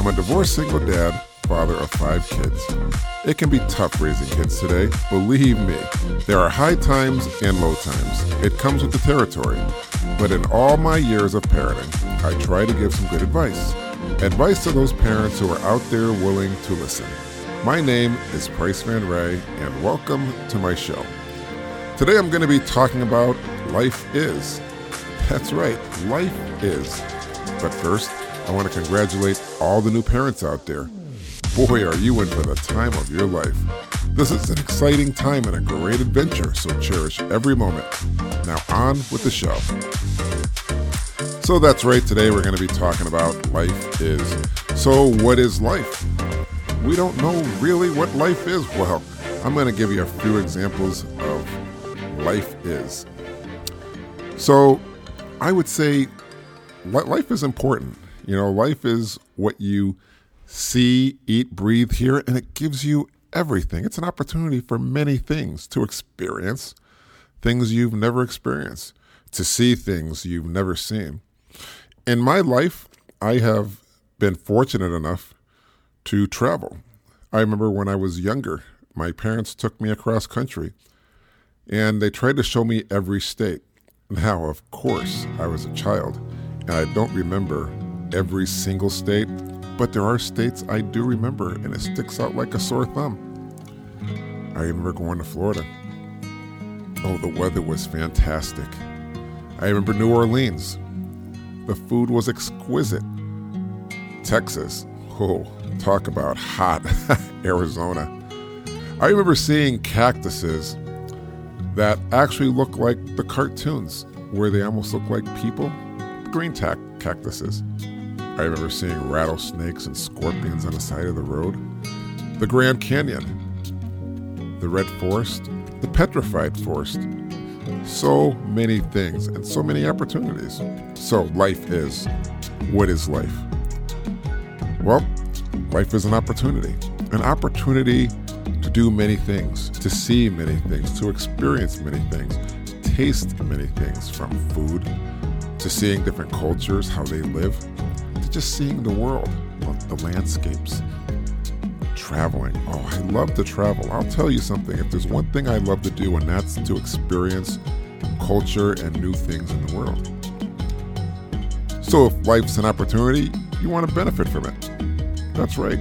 I'm a divorced single dad, father of five kids. It can be tough raising kids today. Believe me, there are high times and low times. It comes with the territory. But in all my years of parenting, I try to give some good advice. Advice to those parents who are out there willing to listen. My name is Price Van Ray, and welcome to my show. Today I'm going to be talking about life is. That's right, life is. But first, I want to congratulate all the new parents out there. Boy, are you in for the time of your life. This is an exciting time and a great adventure, so cherish every moment. Now, on with the show. So, that's right, today we're going to be talking about life is. So, what is life? We don't know really what life is. Well, I'm going to give you a few examples of life is. So, I would say life is important. You know, life is what you see, eat, breathe, hear, and it gives you everything. It's an opportunity for many things to experience things you've never experienced, to see things you've never seen. In my life, I have been fortunate enough to travel. I remember when I was younger, my parents took me across country and they tried to show me every state. Now, of course, I was a child and I don't remember every single state, but there are states I do remember and it sticks out like a sore thumb. I remember going to Florida. Oh, the weather was fantastic. I remember New Orleans. The food was exquisite. Texas. Oh, talk about hot. Arizona. I remember seeing cactuses that actually look like the cartoons, where they almost look like people. Green tac- cactuses. I remember seeing rattlesnakes and scorpions on the side of the road. The Grand Canyon, the Red Forest, the Petrified Forest. So many things and so many opportunities. So, life is. What is life? Well, life is an opportunity. An opportunity to do many things, to see many things, to experience many things, taste many things from food to seeing different cultures, how they live, just seeing the world, the landscapes, traveling. Oh, I love to travel. I'll tell you something. If there's one thing I love to do, and that's to experience culture and new things in the world. So if life's an opportunity, you want to benefit from it. That's right.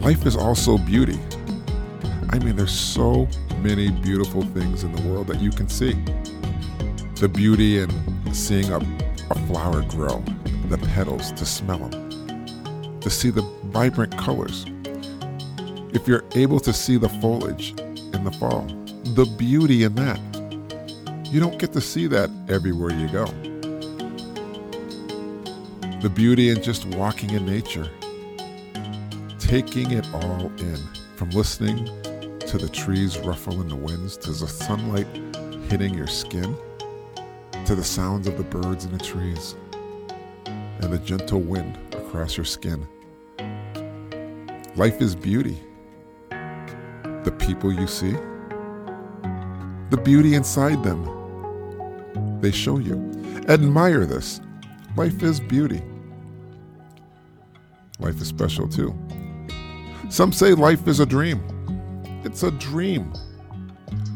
Life is also beauty. I mean, there's so many beautiful things in the world that you can see. The beauty in seeing a, a flower grow, the petals, to smell them, to see the vibrant colors. If you're able to see the foliage in the fall, the beauty in that. You don't get to see that everywhere you go. The beauty in just walking in nature, taking it all in, from listening to the trees ruffle in the winds, to the sunlight hitting your skin, to the sounds of the birds in the trees, and the gentle wind across your skin. Life is beauty. The people you see, the beauty inside them. They show you. Admire this. Life is beauty. Life is special too. Some say life is a dream. It's a dream.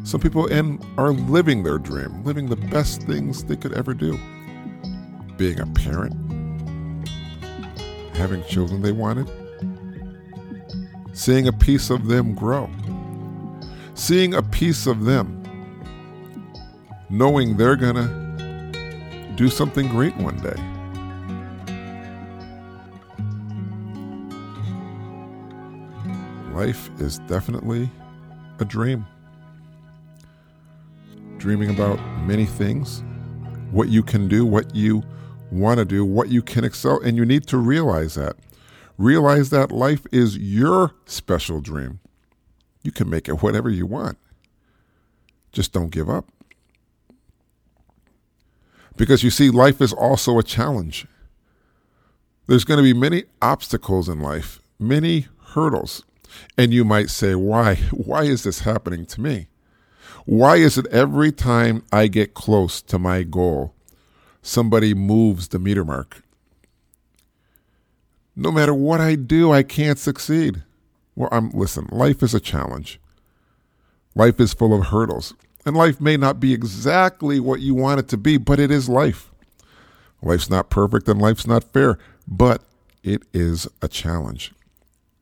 Some people in are living their dream, living the best things they could ever do. Being a parent, having children they wanted, seeing a piece of them grow, seeing a piece of them, knowing they're gonna do something great one day. Life is definitely a dream. Dreaming about many things, what you can do, what you want to do, what you can excel, and you need to realize that. Realize that life is your special dream. You can make it whatever you want. Just don't give up. Because you see, life is also a challenge. There's going to be many obstacles in life, many hurdles. And you might say, why? Why is this happening to me? Why is it every time I get close to my goal, somebody moves the meter mark? No matter what I do, I can't succeed. Well, I'm listen, life is a challenge. Life is full of hurdles. And life may not be exactly what you want it to be, but it is life. Life's not perfect and life's not fair, but it is a challenge.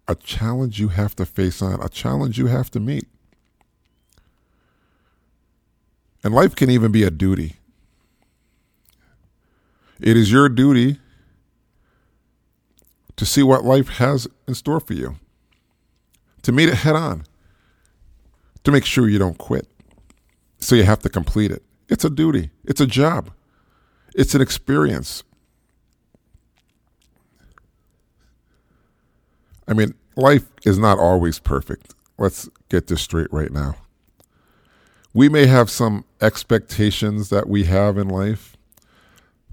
A challenge you have to face on, a challenge you have to meet. And life can even be a duty. It is your duty to see what life has in store for you, to meet it head on, to make sure you don't quit. So you have to complete it. It's a duty, it's a job, it's an experience. I mean, life is not always perfect. Let's get this straight right now. We may have some expectations that we have in life,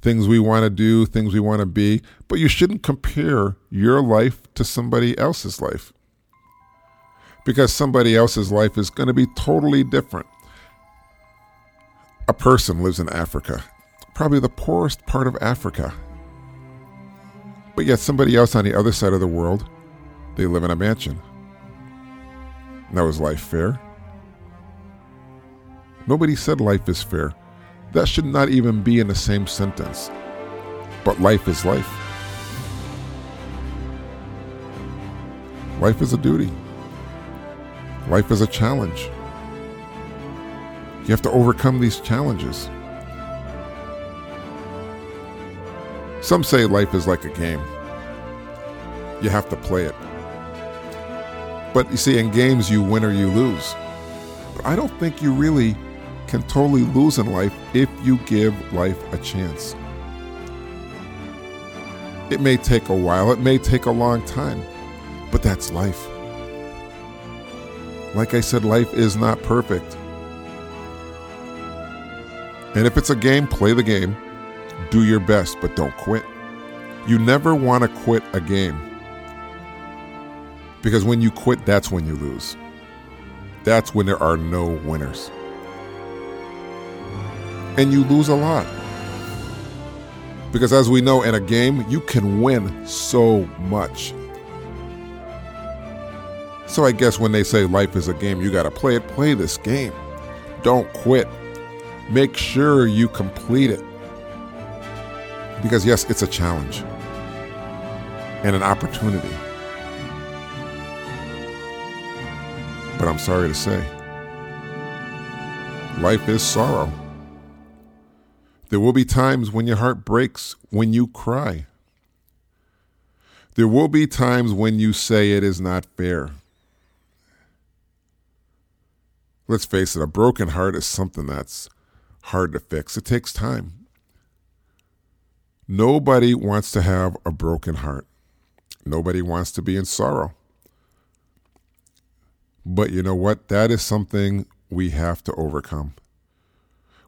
things we want to do, things we want to be, but you shouldn't compare your life to somebody else's life. Because somebody else's life is going to be totally different. A person lives in Africa, probably the poorest part of Africa. But yet, somebody else on the other side of the world, they live in a mansion. Now, is life fair? Nobody said life is fair. That should not even be in the same sentence. But life is life. Life is a duty. Life is a challenge. You have to overcome these challenges. Some say life is like a game. You have to play it. But you see, in games, you win or you lose. But I don't think you really can totally lose in life if you give life a chance. It may take a while, it may take a long time, but that's life. Like I said, life is not perfect. And if it's a game, play the game. Do your best, but don't quit. You never want to quit a game. Because when you quit, that's when you lose. That's when there are no winners and you lose a lot. Because as we know, in a game, you can win so much. So I guess when they say life is a game, you got to play it, play this game. Don't quit. Make sure you complete it. Because, yes, it's a challenge and an opportunity. But I'm sorry to say, life is sorrow. There will be times when your heart breaks, when you cry. There will be times when you say it is not fair. Let's face it, a broken heart is something that's hard to fix. It takes time. Nobody wants to have a broken heart. Nobody wants to be in sorrow. But you know what? That is something we have to overcome.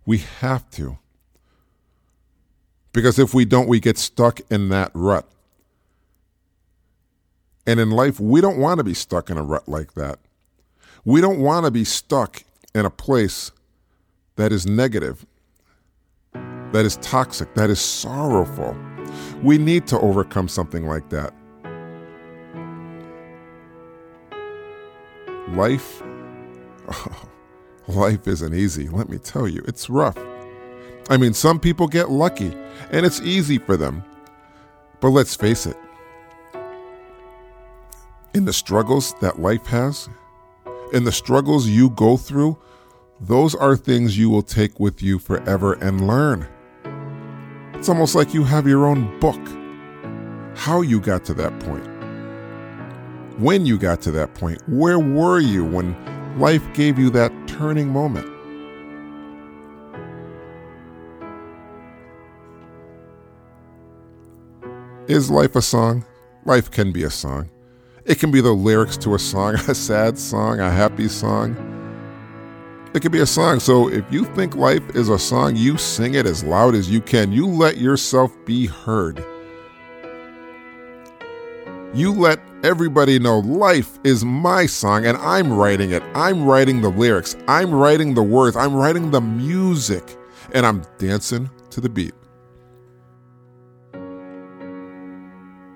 We have to. Because if we don't, we get stuck in that rut. And in life, we don't want to be stuck in a rut like that. We don't want to be stuck in a place that is negative, that is toxic, that is sorrowful. We need to overcome something like that. Life, oh, life isn't easy. Let me tell you, it's rough. I mean, some people get lucky and it's easy for them. But let's face it, in the struggles that life has, in the struggles you go through, those are things you will take with you forever and learn. It's almost like you have your own book. How you got to that point. When you got to that point. Where were you when life gave you that turning moment? Is life a song? Life can be a song. It can be the lyrics to a song, a sad song, a happy song. It can be a song. So if you think life is a song, you sing it as loud as you can. You let yourself be heard. You let everybody know life is my song and I'm writing it. I'm writing the lyrics. I'm writing the words. I'm writing the music. And I'm dancing to the beat.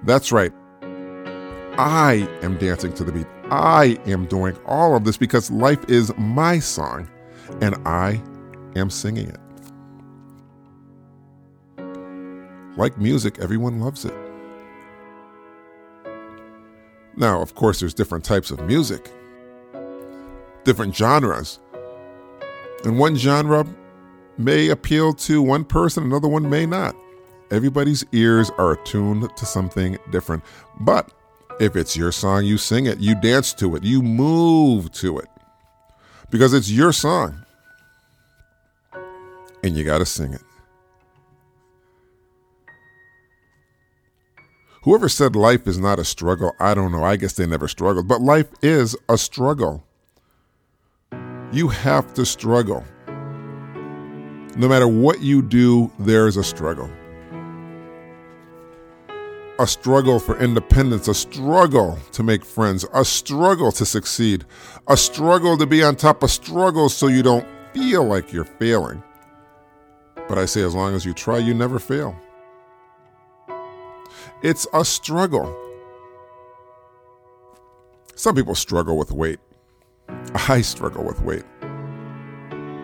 That's right. I am dancing to the beat. I am doing all of this because life is my song and I am singing it. Like music, everyone loves it. Now, of course, there's different types of music, different genres. And one genre may appeal to one person, another one may not. Everybody's ears are attuned to something different. But if it's your song, you sing it, you dance to it, you move to it because it's your song. And you got to sing it. Whoever said life is not a struggle, I don't know. I guess they never struggled. But life is a struggle. You have to struggle. No matter what you do, there is a struggle. A struggle for independence, a struggle to make friends, a struggle to succeed, a struggle to be on top, a struggle so you don't feel like you're failing. But I say, as long as you try, you never fail. It's a struggle. Some people struggle with weight. I struggle with weight.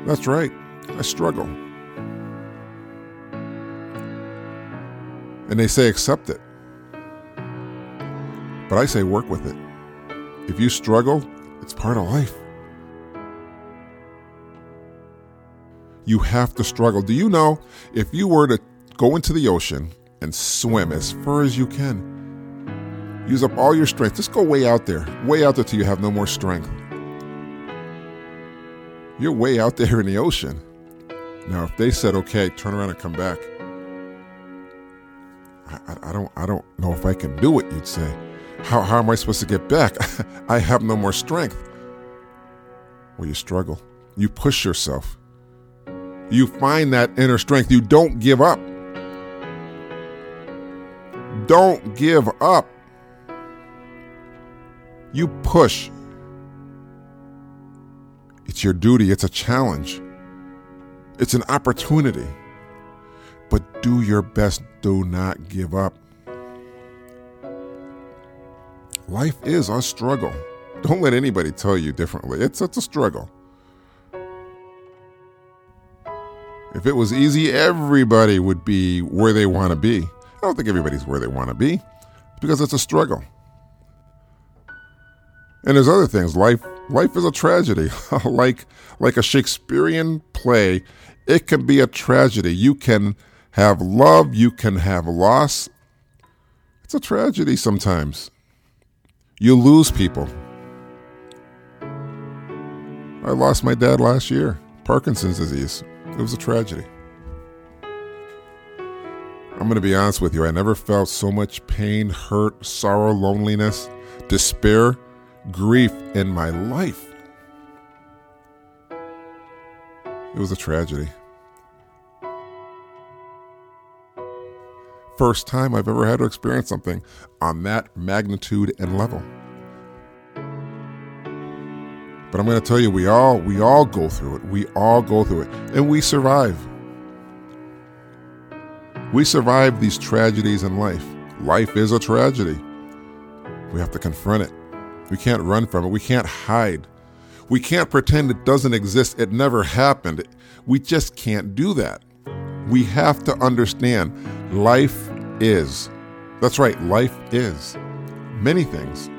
That's right, I struggle. And they say accept it. But I say work with it. If you struggle, it's part of life. You have to struggle. Do you know if you were to go into the ocean and swim as far as you can. Use up all your strength. Just go way out there, way out there till you have no more strength. You're way out there in the ocean. Now, if they said, "Okay, turn around and come back," I, I, I don't, I don't know if I can do it. You'd say, "How, how am I supposed to get back? I have no more strength." Well, you struggle. You push yourself. You find that inner strength. You don't give up. Don't give up. You push. It's your duty, it's a challenge, it's an opportunity. But do your best, do not give up. Life is a struggle. Don't let anybody tell you differently. It's, it's a struggle. If it was easy, everybody would be where they want to be. I don't think everybody's where they want to be because it's a struggle. And there's other things. Life life is a tragedy. like like a Shakespearean play, it can be a tragedy. You can have love, you can have loss. It's a tragedy sometimes. You lose people. I lost my dad last year, Parkinson's disease. It was a tragedy. I'm going to be honest with you. I never felt so much pain, hurt, sorrow, loneliness, despair, grief in my life. It was a tragedy. First time I've ever had to experience something on that magnitude and level. But I'm going to tell you, we all we all go through it. We all go through it, and we survive. We survive these tragedies in life. Life is a tragedy. We have to confront it. We can't run from it. We can't hide. We can't pretend it doesn't exist. It never happened. We just can't do that. We have to understand life is. That's right, life is. Many things.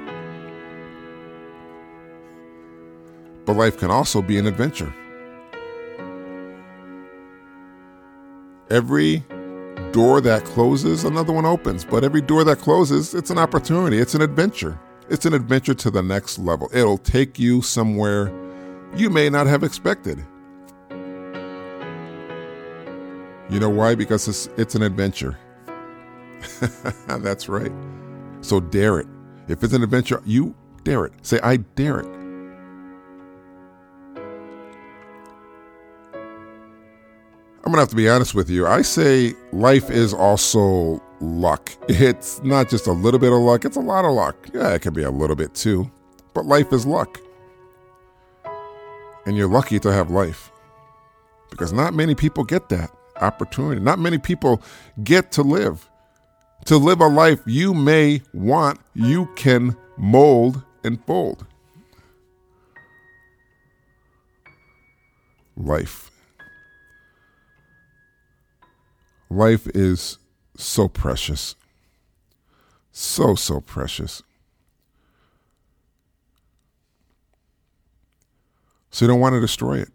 But life can also be an adventure. Every door that closes, another one opens. But every door that closes, it's an opportunity, it's an adventure. It's an adventure to the next level. It'll take you somewhere you may not have expected. You know why? Because it's, it's an adventure. That's right. So dare it. If it's an adventure, you dare it. Say, I dare it. I'm going to have to be honest with you. I say life is also luck. It's not just a little bit of luck, it's a lot of luck. Yeah, it can be a little bit too. But life is luck. And you're lucky to have life. Because not many people get that opportunity. Not many people get to live to live a life you may want, you can mold and fold. Life. Life is so precious. So, so precious. So you don't want to destroy it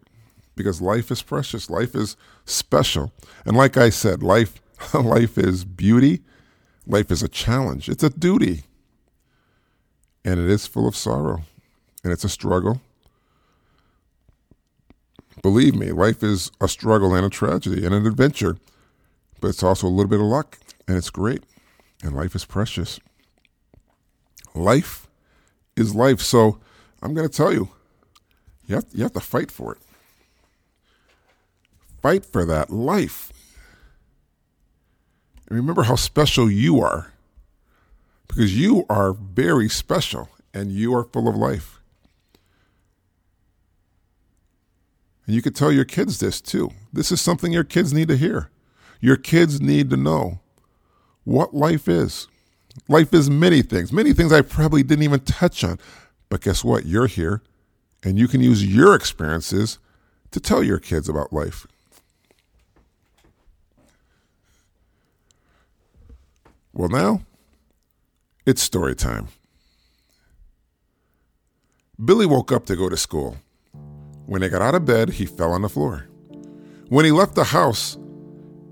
because life is precious. Life is special. And like I said, life life is beauty. Life is a challenge. It's a duty. And it is full of sorrow. And it's a struggle. Believe me, life is a struggle and a tragedy and an adventure. But it's also a little bit of luck. And it's great. And life is precious. Life is life. So I'm going to tell you, you have, you have to fight for it. Fight for that life. And remember how special you are. Because you are very special and you are full of life. And you could tell your kids this too. This is something your kids need to hear. Your kids need to know what life is. Life is many things, many things I probably didn't even touch on. But guess what? You're here and you can use your experiences to tell your kids about life. Well, now it's story time. Billy woke up to go to school. When he got out of bed, he fell on the floor. When he left the house,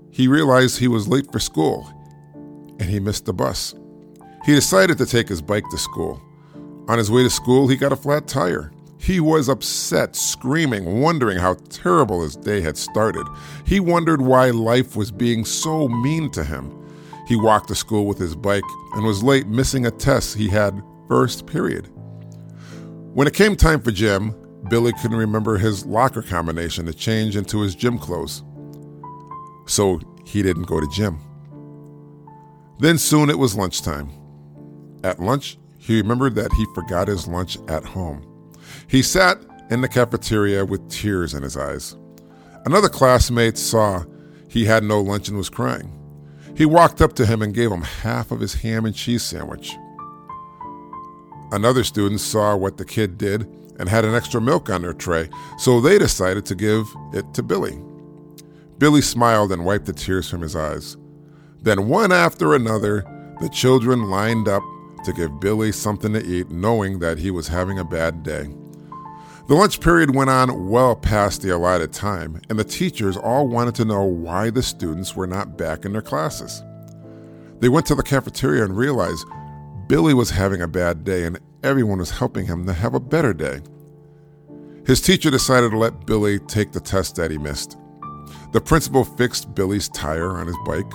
he realized he was late for school and he missed the bus. He decided to take his bike to school. On his way to school, he got a flat tire. He was upset, screaming, wondering how terrible his day had started. He wondered why life was being so mean to him. He walked to school with his bike and was late, missing a test he had first period. When it came time for gym, Billy couldn't remember his locker combination to change into his gym clothes. So he didn't go to gym. Then soon it was lunchtime. At lunch, he remembered that he forgot his lunch at home. He sat in the cafeteria with tears in his eyes. Another classmate saw he had no lunch and was crying. He walked up to him and gave him half of his ham and cheese sandwich. Another student saw what the kid did and had an extra milk on their tray, so they decided to give it to Billy. Billy smiled and wiped the tears from his eyes. Then, one after another, the children lined up to give Billy something to eat, knowing that he was having a bad day. The lunch period went on well past the allotted time, and the teachers all wanted to know why the students were not back in their classes. They went to the cafeteria and realized Billy was having a bad day and everyone was helping him to have a better day. His teacher decided to let Billy take the test that he missed. The principal fixed Billy's tire on his bike.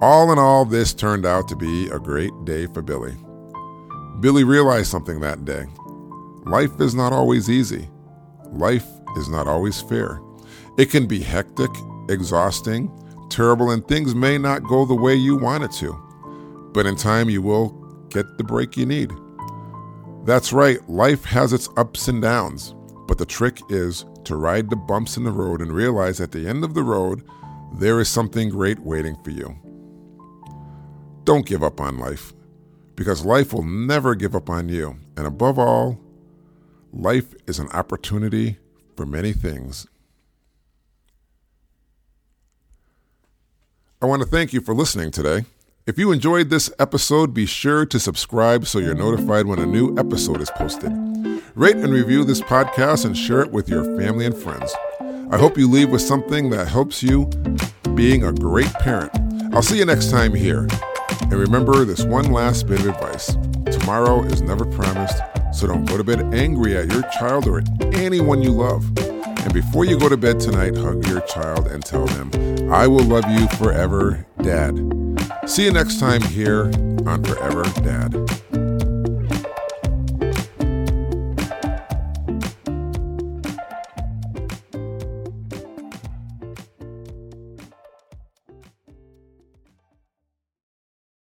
All in all, this turned out to be a great day for Billy. Billy realized something that day. Life is not always easy. Life is not always fair. It can be hectic, exhausting, terrible, and things may not go the way you want it to. But in time, you will get the break you need. That's right, life has its ups and downs, but the trick is to ride the bumps in the road and realize at the end of the road, there is something great waiting for you. Don't give up on life, because life will never give up on you. And above all, Life is an opportunity for many things. I want to thank you for listening today. If you enjoyed this episode, be sure to subscribe so you're notified when a new episode is posted. Rate and review this podcast and share it with your family and friends. I hope you leave with something that helps you being a great parent. I'll see you next time here. And remember this one last bit of advice tomorrow is never promised so don't go to bed angry at your child or anyone you love. And before you go to bed tonight, hug your child and tell them, I will love you forever, Dad. See you next time here on Forever Dad.